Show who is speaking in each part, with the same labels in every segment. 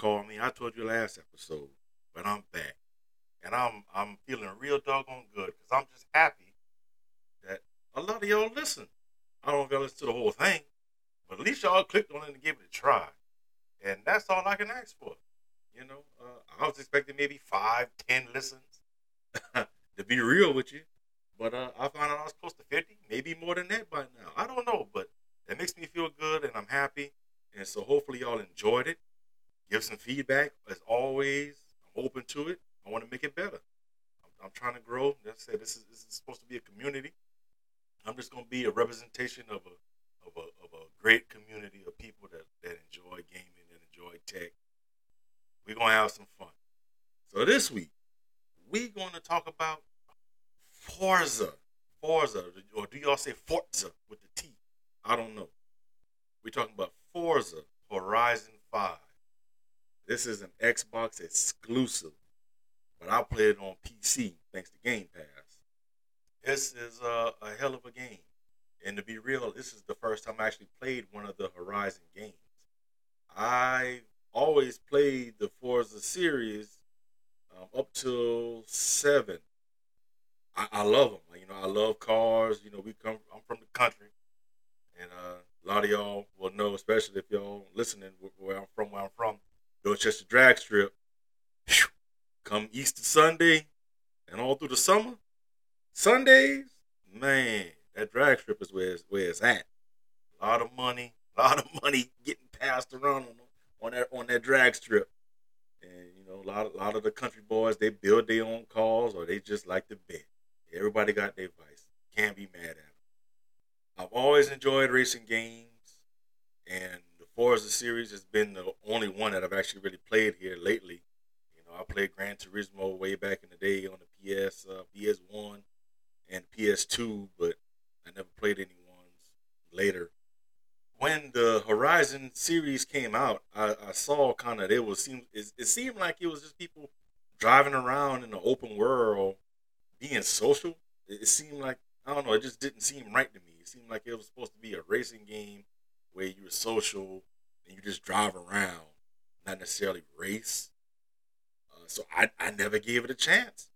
Speaker 1: call me. I told you last episode, but I'm back, and I'm I'm feeling real doggone good because I'm just happy that a lot of y'all listen. I don't gotta listen to the whole thing, but at least y'all clicked on it and gave it a try, and that's all I can ask for. You know, uh, I was expecting maybe five, ten listens. to be real with you, but uh, I found out I was close to fifty, maybe more than that by now. I don't know, but it makes me feel good, and I'm happy. And so hopefully y'all enjoyed it. Give some feedback. As always, I'm open to it. I want to make it better. I'm, I'm trying to grow. As I said, this is, this is supposed to be a community. I'm just going to be a representation of a, of a, of a great community of people that, that enjoy gaming and enjoy tech. We're going to have some fun. So this week, we're going to talk about Forza. Forza. Or do y'all say Forza with the T? I don't know. We're talking about Forza Horizon 5. This is an Xbox exclusive, but I play it on PC thanks to Game Pass. This is a, a hell of a game. And to be real, this is the first time I actually played one of the Horizon games. I always played the Forza series um, up till seven. I, I love them. You know, I love cars. You know, we come. I'm from the country, and uh, a lot of y'all will know, especially if y'all listening where I'm from, where I'm from, Dorchester Drag Strip. Come Easter Sunday and all through the summer, Sundays, man, that drag strip is where it's, where it's at. A lot of money, a lot of money getting passed around on, on that on that drag strip. And you know, a lot, a lot of the country boys they build their own cars or they just like to bet. Everybody got their vice. Can't be mad at them. I've always enjoyed racing games, and the Forza series has been the only one that I've actually really played here lately. You know, I played Gran Turismo way back in the day on the PS, uh, PS1, and PS2, but I never played any ones later. When the Horizon series came out, I, I saw kind of it was seemed it, it seemed like it was just people driving around in the open world, being social. It, it seemed like I don't know. It just didn't seem right to me. It seemed like it was supposed to be a racing game where you were social and you just drive around, not necessarily race. Uh, so I, I never gave it a chance.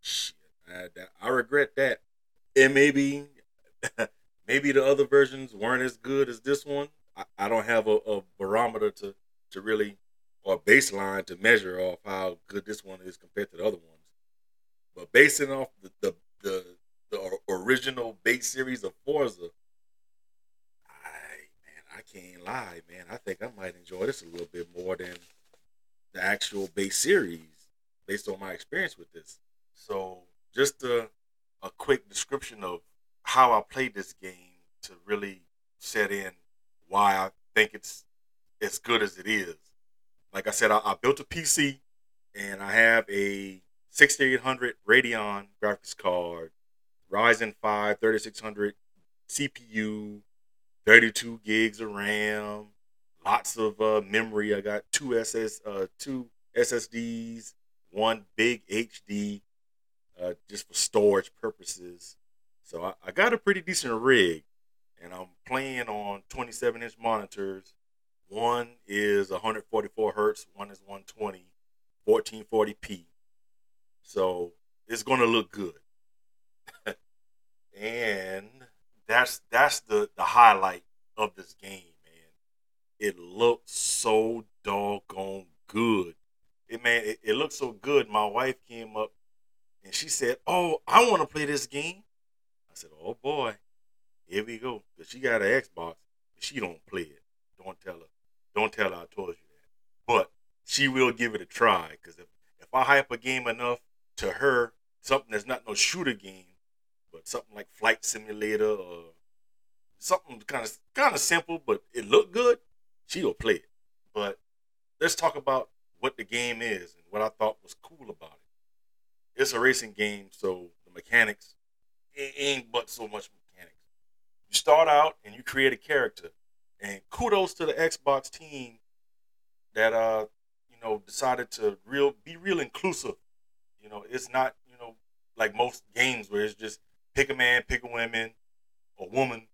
Speaker 1: Shit, I, I regret that. And maybe maybe the other versions weren't as good as this one. I, I don't have a, a, barometer to to really or baseline to measure off how good this one is compared to the other ones. But basing off the the, the the original base series of Forza, can't lie, man. I think I might enjoy this a little bit more than the actual base series, based on my experience with this. So, just a a quick description of how I played this game to really set in why I think it's as good as it is. Like I said, I, I built a PC and I have a 6800 Radeon graphics card Ryzen 5 3600 CPU, 32 gigs of RAM, lots of uh, memory. I got two SS, uh, two SSDs, one big HD, uh, just for storage purposes. So I, I got a pretty decent rig, and I'm playing on 27 inch monitors. One is 144 hertz, one is 120, 1440p. So it's going to look good and that's that's the the highlight of this game, man. It looks so doggone good. It man, it, it looks so good. My wife came up and she said, "Oh, I want to play this game." I said, "Oh boy, here we go." Cause she got an Xbox, she don't play it. Don't tell her. Don't tell her I told you that. But she will give it a try. Cause if if I hype a game enough to her, something that's not no shooter game, but something like Flight Simulator or something kind of kind of simple, but it looked good, she'll play it. But let's talk about what the game is and what I thought was cool about it. It's a racing game, so the mechanics it ain't but so much mechanics. You start out and you create a character, and kudos to the Xbox team that uh you know decided to real be real inclusive. You know, it's not you know like most games where it's just pick a man, pick a woman, a woman,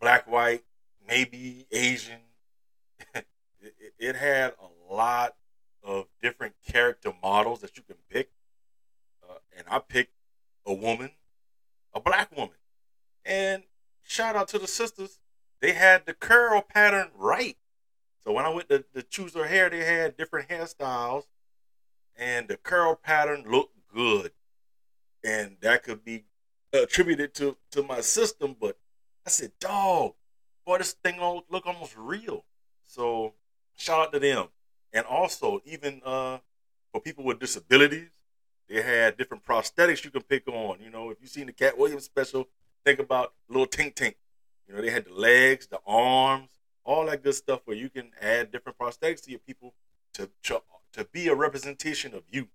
Speaker 1: black, white, maybe Asian. it, it, had a lot of different character models that you can pick, uh, and I picked a woman, a black woman, and shout out to the sisters, they had the curl pattern right. So when I went to, to choose her hair, they had different hairstyles, and the curl pattern looked good, and that could be attributed to to my system. But I said, dog, boy, this thing look almost real. So shout out to them. And also, even uh, for people with disabilities, they had different prosthetics you can pick on. You know, if you've seen the Katt Williams special, think about little Tink Tink. You know, they had the legs, the arms, all that good stuff where you can add different prosthetics to your people to, to, to be a representation of you.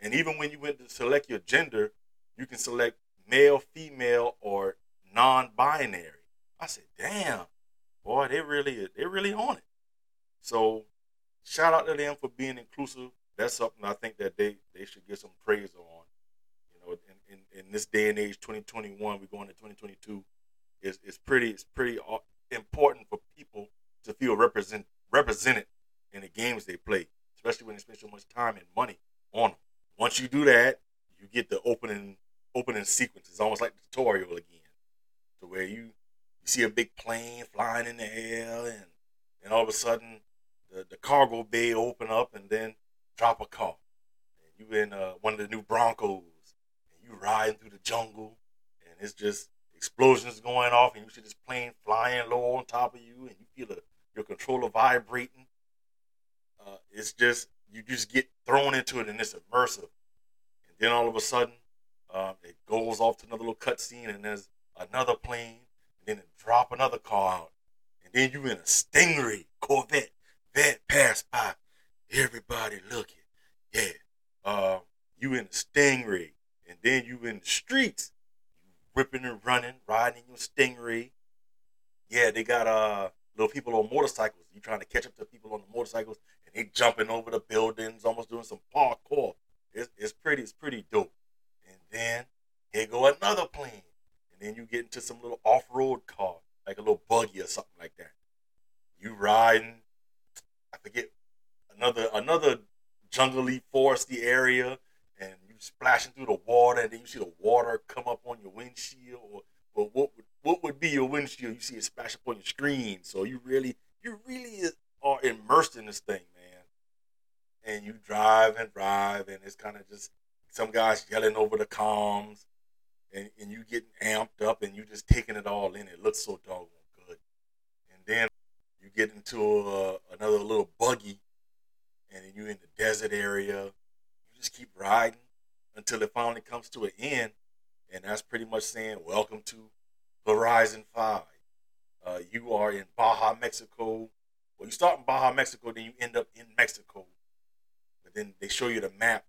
Speaker 1: And even when you went to select your gender, you can select male, female, or non-binary. I said, damn, boy, they really they really on it. So shout out to them for being inclusive. That's something I think that they, they should get some praise on. You know, in, in, in this day and age, 2021, we're going to 2022. It's, it's pretty it's pretty uh, important for people to feel represent represented in the games they play, especially when they spend so much time and money on them. Once you do that, you get the opening opening sequence. It's almost like the tutorial again, to where you you see a big plane flying in the air, and and all of a sudden the, the cargo bay open up, and then drop a car, and you in uh, one of the new Broncos, and you riding through the jungle, and it's just explosions going off, and you see this plane flying low on top of you, and you feel the, your controller vibrating. Uh, it's just you just get thrown into it, and it's immersive. And then all of a sudden, um, it goes off to another little cutscene, and there's another plane, and then it drop another car out, and then you in a Stingray Corvette. that pass by, everybody looking. Yeah, uh, you in a Stingray, and then you in the streets, ripping and running, riding in your Stingray. Yeah, they got uh little people on motorcycles. You trying to catch up to people on the motorcycles, and they jumping over the buildings, almost doing some parkour. It's, it's pretty, it's pretty dope. Then here go another plane. And then you get into some little off-road car, like a little buggy or something like that. You riding, I forget, another another jungly foresty area, and you splashing through the water, and then you see the water come up on your windshield, or, or what would what would be your windshield? You see it splash up on your screen, so you really you really are immersed in this thing, man. And you drive and drive, and it's kind of just some guys yelling over the comms, and, and you getting amped up, and you just taking it all in. It looks so doggone good. And then you get into a, another little buggy, and then you're in the desert area. You just keep riding until it finally comes to an end, and that's pretty much saying welcome to Horizon Five. Uh, you are in Baja, Mexico. Well, you start in Baja, Mexico, then you end up in Mexico. But then they show you the map,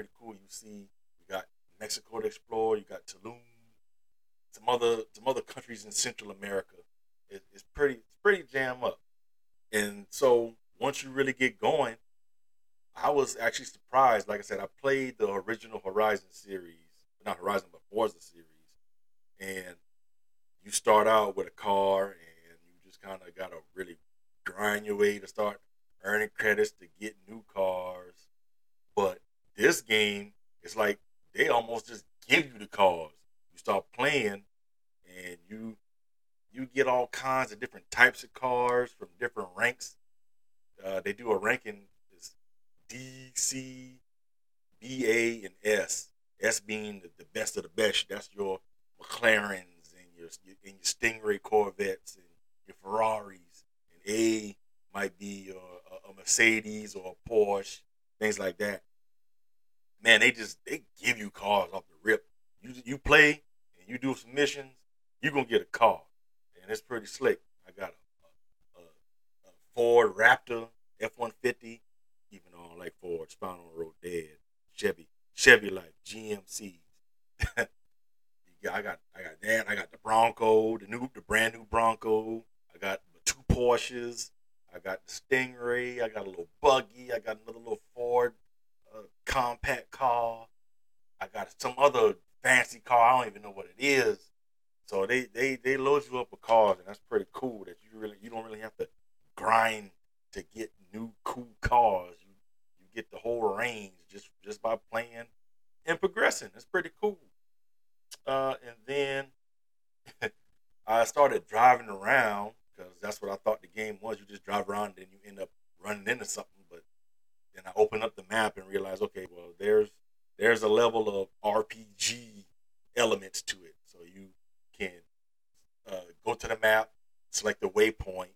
Speaker 1: pretty cool. You see, you got Mexico to explore. You got Tulum, some other some other countries in Central America. It, it's pretty it's pretty jam up. And so once you really get going, I was actually surprised. Like I said, I played the original Horizon series, not Horizon, but Forza series, and you start out with a car, and you just kind of got to really grind your way to start earning credits to get new cars. This game, it's like they almost just give you the cars. You start playing, and you you get all kinds of different types of cars from different ranks. Uh, they do a ranking is D, C, B, A, and S. S being the, the best of the best. That's your McLarens and your and your Stingray Corvettes and your Ferraris. And A might be a, a Mercedes or a Porsche, things like that. Man, they just they give you cars off the rip. You you play and you do some missions, you're gonna get a car and it's pretty slick. I got a, a, a Ford Raptor F one fifty, even though I like Ford, Spawn on road dead. Chevy, Chevy like GMCs. yeah, I got I got that. I got the Bronco, the new the brand new Bronco. I got two Porsches. I got the Stingray. I got a little buggy. I got another little Ford compact car. I got some other fancy car. I don't even know what it is. So they, they, they load you up with cars, and that's pretty cool. That you really you don't really have to grind to get new cool cars. You you get the whole range just just by playing and progressing. It's pretty cool. Uh, and then I started driving around because that's what I thought the game was. You just drive around and then you end up running into something. Then I open up the map and realize, okay, well, there's there's a level of RPG elements to it. So you can uh, go to the map, select the waypoint,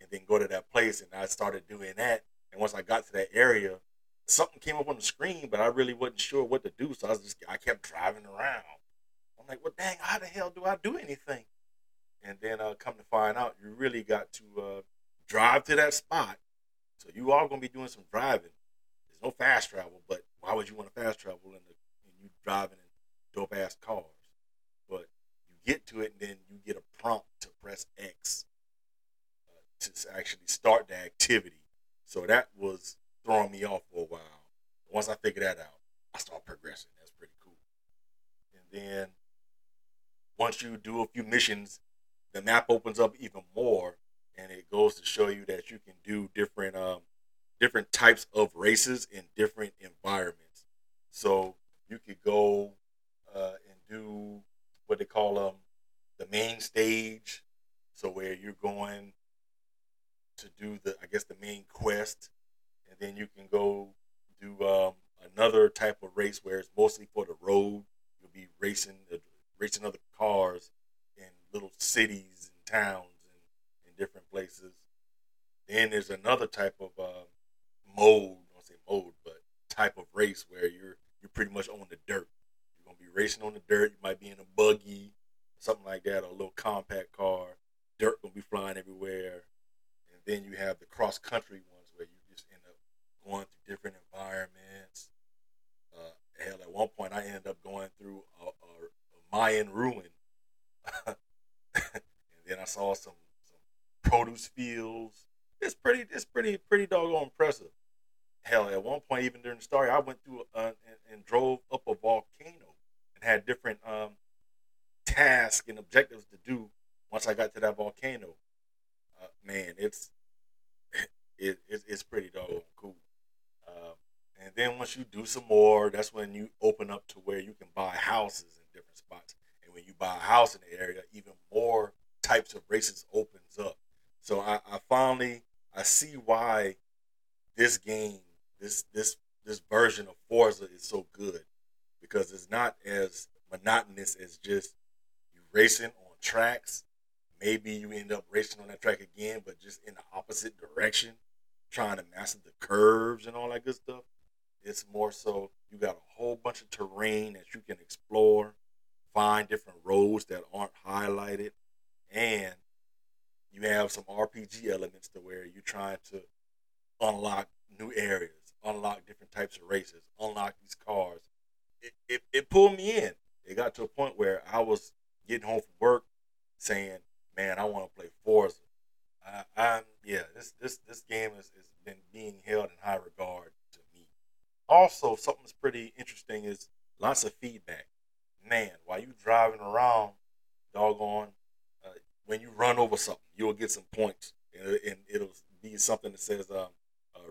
Speaker 1: and then go to that place. And I started doing that. And once I got to that area, something came up on the screen, but I really wasn't sure what to do. So I was just I kept driving around. I'm like, well, dang, how the hell do I do anything? And then uh, come to find out, you really got to uh, drive to that spot. So you are going to be doing some driving. There's no fast travel, but why would you want to fast travel in, the, in you driving in dope ass cars? But you get to it, and then you get a prompt to press X uh, to actually start the activity. So that was throwing me off for a while. Once I figured that out, I start progressing. That's pretty cool. And then once you do a few missions, the map opens up even more, and it goes to show you that you can do different um, different types of races in different environments. So you could go uh, and do what they call um, the main stage. So where you're going to do the, I guess, the main quest, and then you can go do um, another type of race where it's mostly for the road. You'll be racing, uh, racing other cars in little cities and towns different places. Then there's another type of uh, mode, I don't say mode, but type of race where you're you're pretty much on the dirt. You're gonna be racing on the dirt. You might be in a buggy, something like that, or a little compact car. Dirt gonna be flying everywhere. And then you have the cross country ones where you just end up going through different environments. Uh, hell, at one point I ended up going through a, a, a Mayan ruin, and then I saw some produce fields. It's pretty, it's pretty, pretty doggone impressive hell, at one point, even during the story, I went through uh, and, and, drove up a volcano and had different um, tasks and objectives to do once I got to that volcano. Uh, man, it's it, it, it's pretty doggone cool. Uh, and then once you do some more, that's when you open up to where you can buy houses in different spots. And when you buy a house in the area, even more types of races opens up. So I, I finally I see why this game this this this version of Forza is so good because it's not as monotonous as just you racing on tracks. Maybe you end up racing on that track again, but just in the opposite direction, trying to master the curves and all that good stuff. It's more so you got a whole bunch of terrain that you can explore, find different roads that aren't highlighted, and you have some RPG elements to where you're trying to unlock new areas unlock different types of races, unlock these cars. It, it, it pulled me in. It got to a point where I was getting home from work saying, man, I want to play Forza. I, I'm, yeah, this, this, this game has, been being held in high regard to me. Also, something that's pretty interesting is lots of feedback. Man, while you driving around, doggone, when you run over something, you'll get some points, and, and it'll be something that says um,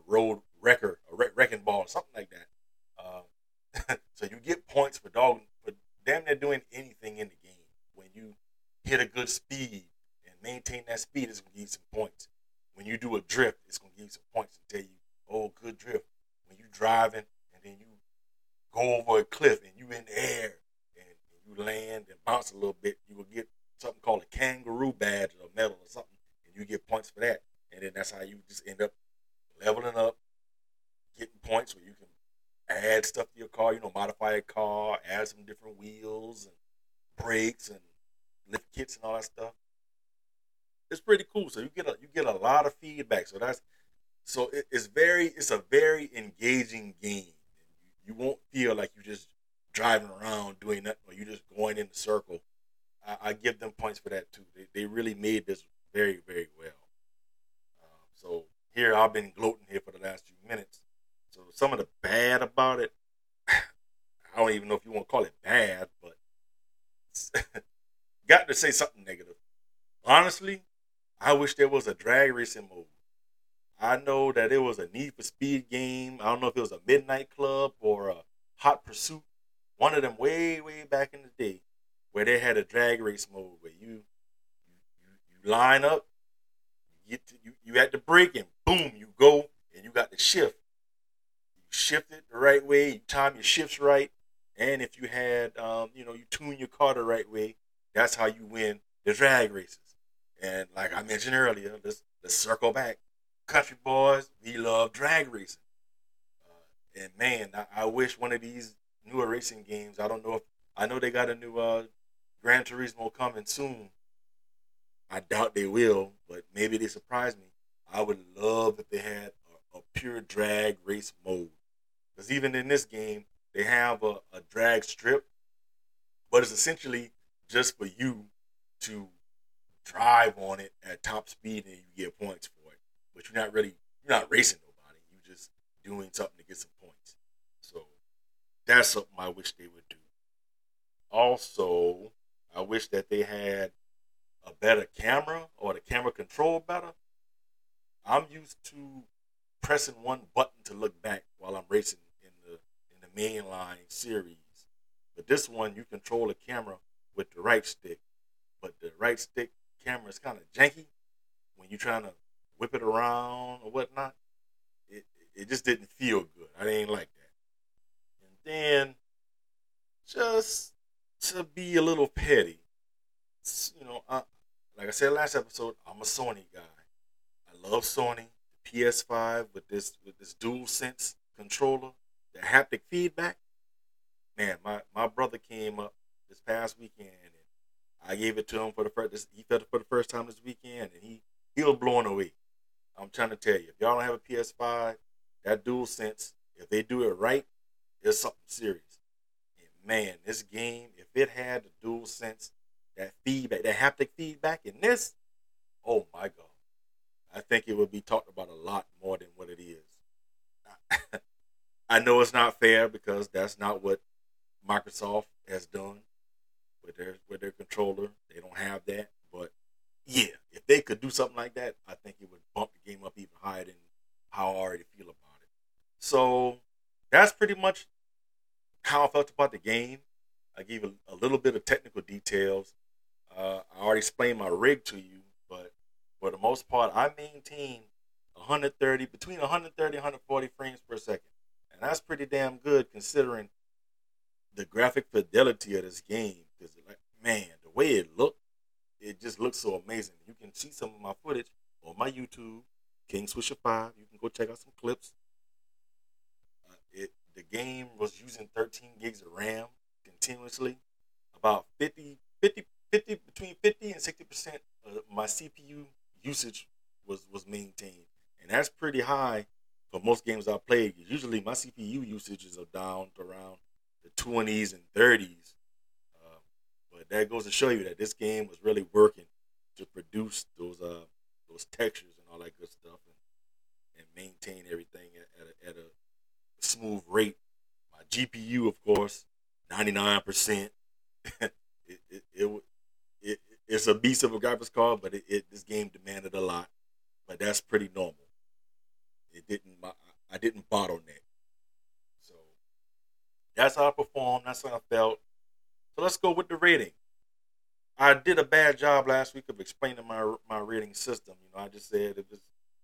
Speaker 1: road wrecker, a wrecking ball, something like that. Um, so you get points for dog for damn near doing anything in the game. When you hit a good speed and maintain that speed, it's gonna give you some points. When you do a drift, it's gonna give you some points and tell you, oh, good drift. When you driving and then you go over a cliff and you in the air and you land and bounce a little bit, you will get something called a kangaroo badge or a medal or something, and you get points for that. And then that's how you just end up leveling up, getting points where you can add stuff to your car, you know, modify a car, add some different wheels and brakes and lift kits and all that stuff. It's pretty cool. So you get a you get a lot of feedback. So that's so it, it's very it's a very engaging game. You, you won't feel like you're just driving around doing nothing or you're just going in the circle. I, I give them points for that too. They, they really made this very very well. Um, so here I've been gloating here for the last few minutes. So some of the bad about it, I don't even know if you want to call it bad, but got to say something negative. Honestly, I wish there was a drag racing mode. I know that it was a Need for Speed game. I don't know if it was a Midnight Club or a Hot Pursuit. One of them way, way back in the day, where they had a drag race mode where you you, you, line up, you get to, you you at the break and boom, you go and you got the shift. You shift it the right way, you time your shifts right, and if you had um, you know, you tune your car the right way, that's how you win the drag races. And like I mentioned earlier, let's let's circle back. Country boys, we love drag racing. Uh, and man, I, I, wish one of these newer racing games. I don't know if I know they got a new uh, Gran Turismo coming soon. I doubt they will, but maybe they surprise me. I would love if they had a, a pure drag race mode. Because even in this game, they have a, a drag strip, but it's essentially just for you to drive on it at top speed and you get points for it. But you're not really you're not racing nobody. You're just doing something to get some points. So that's something I wish they would do. Also, I wish that they had a better camera or the camera control better. I'm used to pressing one button to look back while I'm racing in the in the mainline series. But this one you control the camera with the right stick. But the right stick camera is kind of janky when you're trying to whip it around or whatnot. It it just didn't feel good. I didn't like that. And then just to be a little petty, you know, I, like I said last episode, I'm a Sony guy. I love Sony. The PS5 with this with this dual sense controller, the haptic feedback. Man, my, my brother came up this past weekend and I gave it to him for the first. He felt it for the first time this weekend, and he he was blown away. I'm trying to tell you, if y'all don't have a PS5, that dual sense, if they do it right, it's something serious. Man, this game, if it had the dual sense, that feedback, that haptic feedback in this, oh my god, I think it would be talked about a lot more than what it is. I know it's not fair because that's not what Microsoft has done with their with their controller. They don't have that. But yeah, if they could do something like that, I think it would bump the game up even higher than how I already feel about it. So that's pretty much how I felt about the game. I gave a, a little bit of technical details. Uh, I already explained my rig to you, but for the most part, I maintain 130 between 130 140 frames per second, and that's pretty damn good considering the graphic fidelity of this game because like man, the way it looked, it just looks so amazing. You can see some of my footage on my YouTube, King Swisher Five. You can go check out some clips. Uh, the game was using 13 gigs of RAM continuously, about 50, 50, 50 between 50 and 60 percent of my CPU usage was was maintained, and that's pretty high for most games I played. Usually, my CPU usages are down to around the 20s and 30s but that goes to show you that this game was really working to produce those uh those textures and all that good stuff and, and maintain everything at, at, a, at a smooth rate. My GPU, of course, ninety nine percent. It it, it it's a beast of a graphics card, but it, it, this game demanded a lot. But that's pretty normal. It didn't. I didn't bottleneck. So that's how I performed. That's how I felt. So let's go with the rating. I did a bad job last week of explaining my my rating system. You know, I just said if it's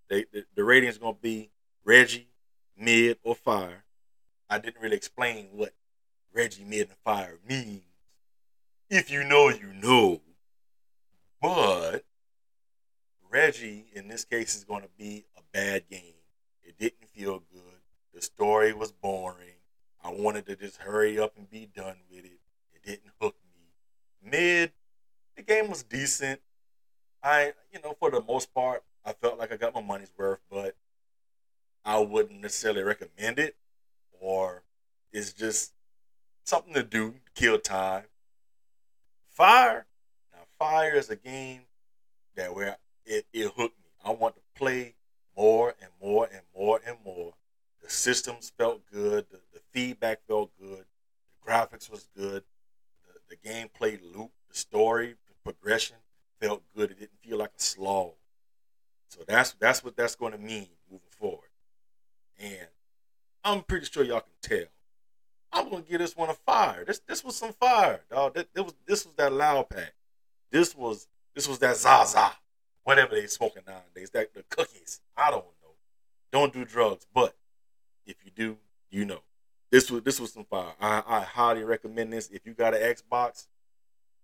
Speaker 1: they, the, the rating is going to be Reggie, mid, or fire. I didn't really explain what Reggie, mid, and fire means. If you know, you know. But Reggie, in this case, is going to be a bad game. It didn't feel good. The story was boring. I wanted to just hurry up and be done with it. It didn't hook me. Mid, the game was decent. I, you know, for the most part, I felt like I got my money's worth, but I wouldn't necessarily recommend it, or it's just something to do, kill time. Fire, now Fire is a game that where it, it hooked me. I want to play more and more and more and more. The systems felt good, the, the feedback felt good, the graphics was good, the, the gameplay loop, the story the progression felt good. It didn't feel like a slog. So that's that's what that's going to mean. moving forward. And I'm pretty sure y'all can tell. I'm gonna give this one a fire. This this was some fire, dog. This, was this was that loud pack. This was this was that Zaza, whatever they smoking nowadays. That the cookies. I don't know. Don't do drugs, but if you do, you know. This was this was some fire. I, I highly recommend this. If you got an Xbox,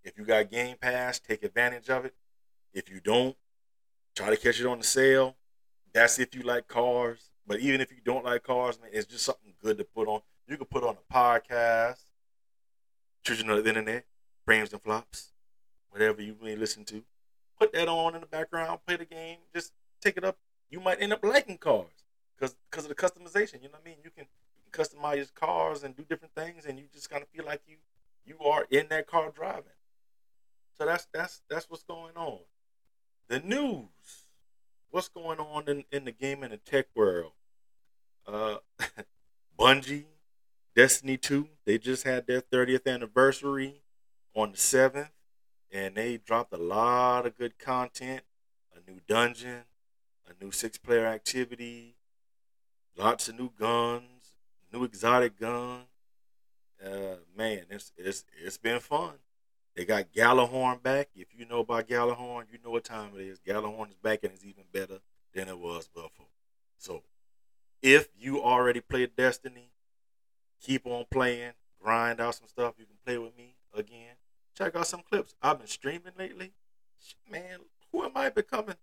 Speaker 1: if you got Game Pass, take advantage of it. If you don't, try to catch it on the sale. That's if you like cars. But even if you don't like cars, man, it's just something good to put on. You can put on a podcast, Children of the Internet, Frames and Flops, whatever you may listen to. Put that on in the background, play the game, just take it up. You might end up liking cars because because of the customization. You know what I mean? You can you can customize cars and do different things, and you just kind of feel like you you are in that car driving. So that's that's that's what's going on. The news. What's going on in, in the game and the tech world? Uh Bungie, Destiny 2, they just had their 30th anniversary on the 7th, and they dropped a lot of good content, a new dungeon, a new six player activity, lots of new guns, new exotic gun. Uh, man, it's it's it's been fun. They got Gjallarhorn back. If you know about Gjallarhorn, you know what time it is. Gjallarhorn is back and it's even better than it was before. So, if you already played Destiny, keep on playing, grind out some stuff. You can play with me again. Check out some clips. I've been streaming lately. Man, who am I becoming?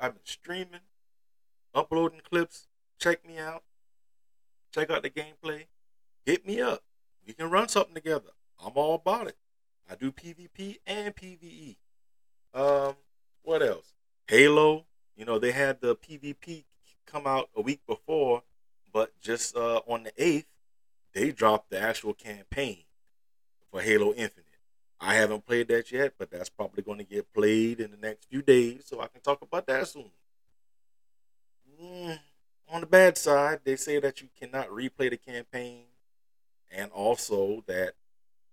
Speaker 1: I've been streaming, uploading clips. Check me out. Check out the gameplay. Hit me up. We can run something together. I'm all about it. I do PvP and PvE. Um, what else? Halo. You know, they had the PvP come out a week before, but just uh, on the 8th, they dropped the actual campaign for Halo Infinite. I haven't played that yet, but that's probably going to get played in the next few days, so I can talk about that soon. Mm, on the bad side, they say that you cannot replay the campaign, and also that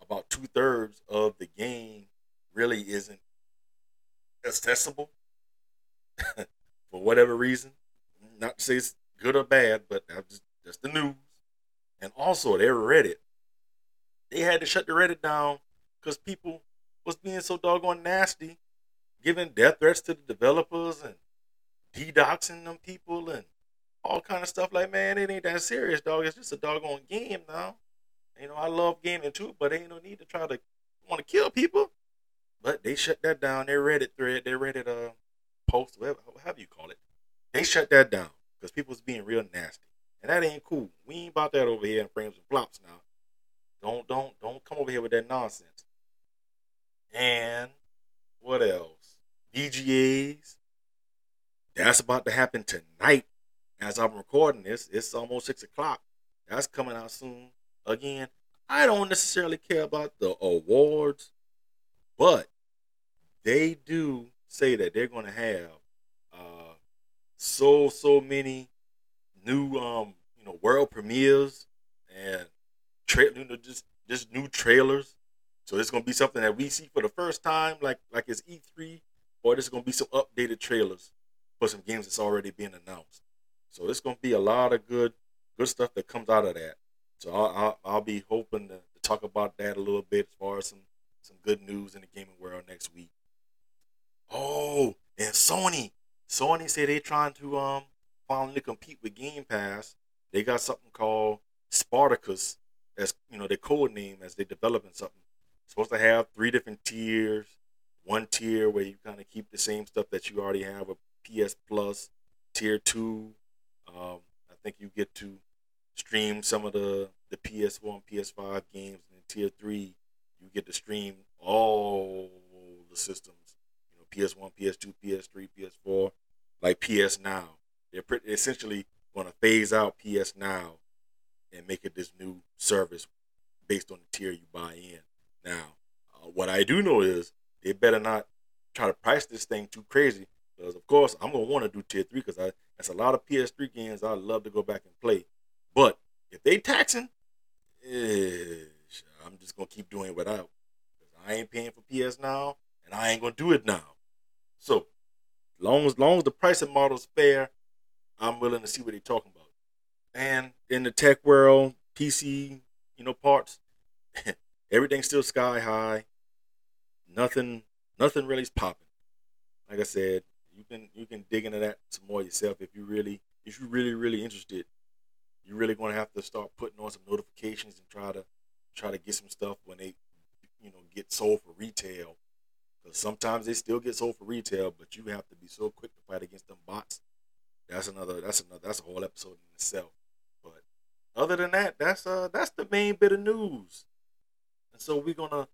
Speaker 1: about two thirds of the game really isn't accessible for whatever reason. Not to say it's good or bad, but just, the news. And also, their Reddit, they had to shut the Reddit down because people was being so doggone nasty, giving death threats to the developers and dedoxing them people and all kind of stuff. Like, man, it ain't that serious, dog. It's just a doggone game now. You know, I love gaming too, but ain't no need to try to want to kill people. But they shut that down. Their Reddit thread, their Reddit uh post, whatever, however you call it, they shut that down because people was being real nasty, and that ain't cool. We ain't about that over here in frames and flops now. Don't don't don't come over here with that nonsense. And what else? VGAs. That's about to happen tonight. As I'm recording this, it's almost six o'clock. That's coming out soon. Again, I don't necessarily care about the awards, but they do say that they're going to have uh, so so many new um you know world premieres and tra- you know, just just new trailers. So it's going to be something that we see for the first time, like like it's E3, or there's going to be some updated trailers for some games that's already been announced. So it's going to be a lot of good good stuff that comes out of that. So I'll, I'll, be hoping to, talk about that a little bit as far as some some good news in the gaming world next week. Oh, and Sony, Sony said they're trying to um finally compete with Game Pass. They got something called Spartacus as you know their code name as they're developing something. Supposed to have three different tiers. One tier where you kind of keep the same stuff that you already have with PS Plus. Tier two, um, I think you get to stream some of the the PS1, PS5 games, and Tier Three, you get to stream all the systems. You know, PS1, PS2, PS3, PS4, like PS Now. They're pretty, essentially going to phase out PS Now and make it this new service based on the tier you buy in. Now, uh, what I do know is they better not try to price this thing too crazy because, of course, I'm gonna want to do tier three because I that's a lot of PS3 games I'd love to go back and play. But if they taxing, I'm just gonna keep doing it without. I ain't paying for PS now, and I ain't gonna do it now. So, long as long as the pricing model's fair, I'm willing to see what they're talking about. And in the tech world, PC, you know, parts, everything's still sky high. Nothing, nothing really is popping. Like I said, you can you can dig into that some more yourself if you really if you're really really interested. You're really going to have to start putting on some notifications and try to try to get some stuff when they you know get sold for retail. Because sometimes they still get sold for retail, but you have to be so quick to fight against them bots. That's another. That's another. That's a whole episode in itself. But other than that, that's uh that's the main bit of news. And so we're gonna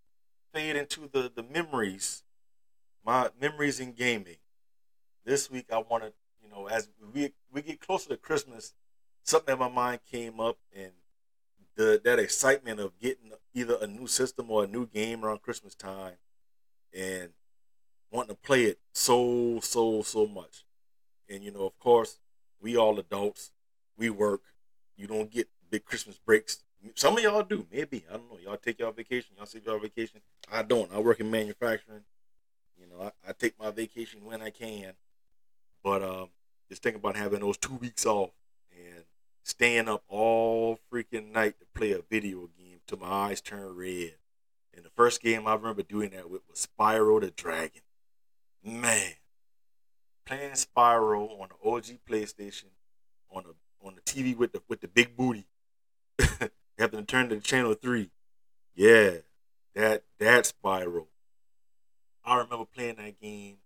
Speaker 1: fade into the the memories, my memories in gaming. This week I want to, you know, as we we get closer to Christmas, something in my mind came up, and the that excitement of getting either a new system or a new game around Christmas time, and wanting to play it so so so much. And you know, of course, we all adults, we work. You don't get big Christmas breaks. Some of y'all do, maybe. I don't know. Y'all take y'all vacation. Y'all take y'all vacation. I don't. I work in manufacturing. You know, I, I take my vacation when I can. But um, just think about having those two weeks off staying up all freaking night to play a video game till my eyes turn red. And the first game I remember doing that with was Spyro the Dragon. Man, playing Spyro on the OG PlayStation on the on the TV with the with the big booty. Having to turn to channel three. Yeah, that that Spyro. I remember playing that game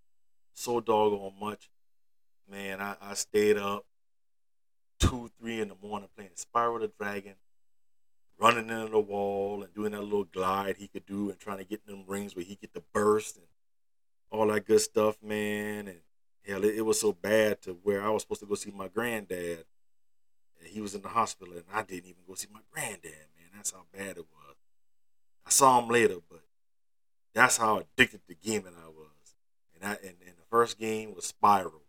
Speaker 1: so doggone much. Man, I, I stayed up two, three in the morning playing Spyro the Dragon, running into the wall and doing that little glide he could do and trying to get in them rings where he get the burst and all that good stuff, man. And Hell, it, it, was so bad to where I was supposed to go see my granddad. And he was in the hospital, and I didn't even go see my granddad, man. That's how bad it was. I saw him later, but that's how addicted to gaming I was. And I and, and the first game was Spyro.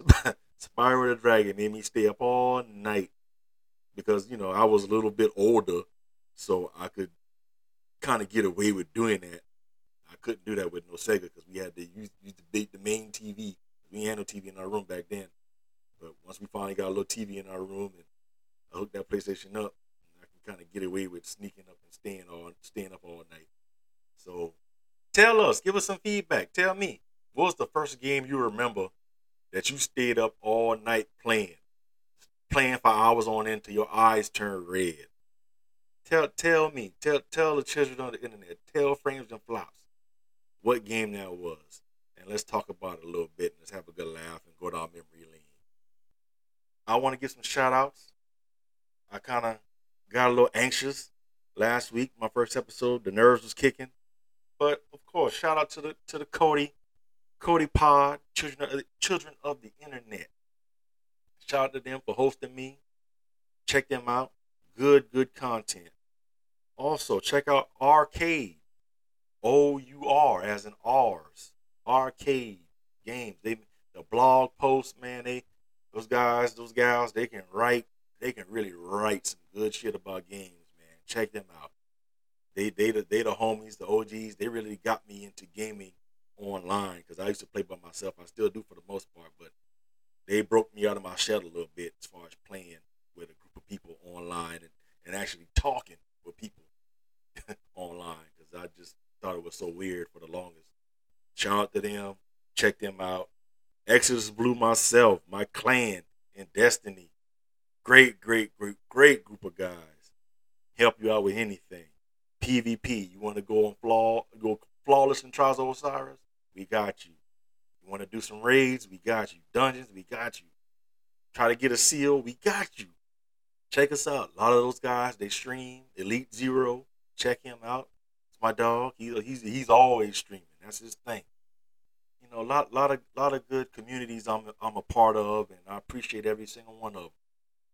Speaker 1: Spyro the Dragon made me stay up all night because you know I was a little bit older, so I could kind of get away with doing that. I couldn't do that with no Sega because we had to use, use the, the main TV we had no TV in our room back then. But once we finally got a little TV in our room and I hooked that PlayStation up, I can kind of get away with sneaking up and staying all staying up all night. So tell us, give us some feedback. Tell me, what was the first game you remember that you stayed up all night playing? Playing for hours on end till your eyes turn red. Tell tell me, tell tell the children on the internet, tell frames and flops what game that was and let's talk about it a little bit and let's have a good laugh and go down memory lane. I want to give some shout outs. I kind of got a little anxious last week, my first episode. The nerves was kicking. But of course, shout out to the to the Cody, Cody Pod, children of the, children of the internet. Shout out to them for hosting me. Check them out. Good, good content. Also, check out Arcade. O U R as in R's arcade games. They the blog posts, man. They those guys, those gals, they can write. They can really write some good shit about games, man. Check them out. They they the they the homies, the OGs. They really got me into gaming online because I used to play by myself. I still do for the most part, but they broke me out of my shell a little bit as far as playing with a group of people online and, and actually talking with people online because I just thought it was so weird for the longest. Shout out to them. Check them out. Exodus Blue myself, my clan in Destiny. Great, great, great, great group of guys. Help you out with anything. PvP. You want to go on flaw go flawless in Trials of Osiris? We got you. You want to do some raids? We got you. Dungeons? We got you. Try to get a seal? We got you. Check us out. A lot of those guys, they stream. Elite Zero. Check him out. It's my dog. He, he's he's always streaming. That's his thing. You know, a lot, lot of, lot of good communities I'm, I'm a part of, and I appreciate every single one of them.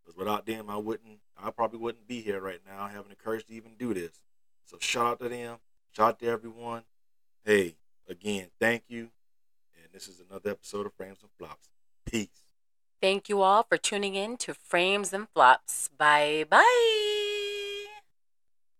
Speaker 1: Because without them, I wouldn't, I probably wouldn't be here right now, having the courage to even do this. So shout out to them. Shout out to everyone. Hey, again, thank you. And this is another episode of Frames and Flops. Peace.
Speaker 2: Thank you all for tuning in to Frames and Flops. Bye bye.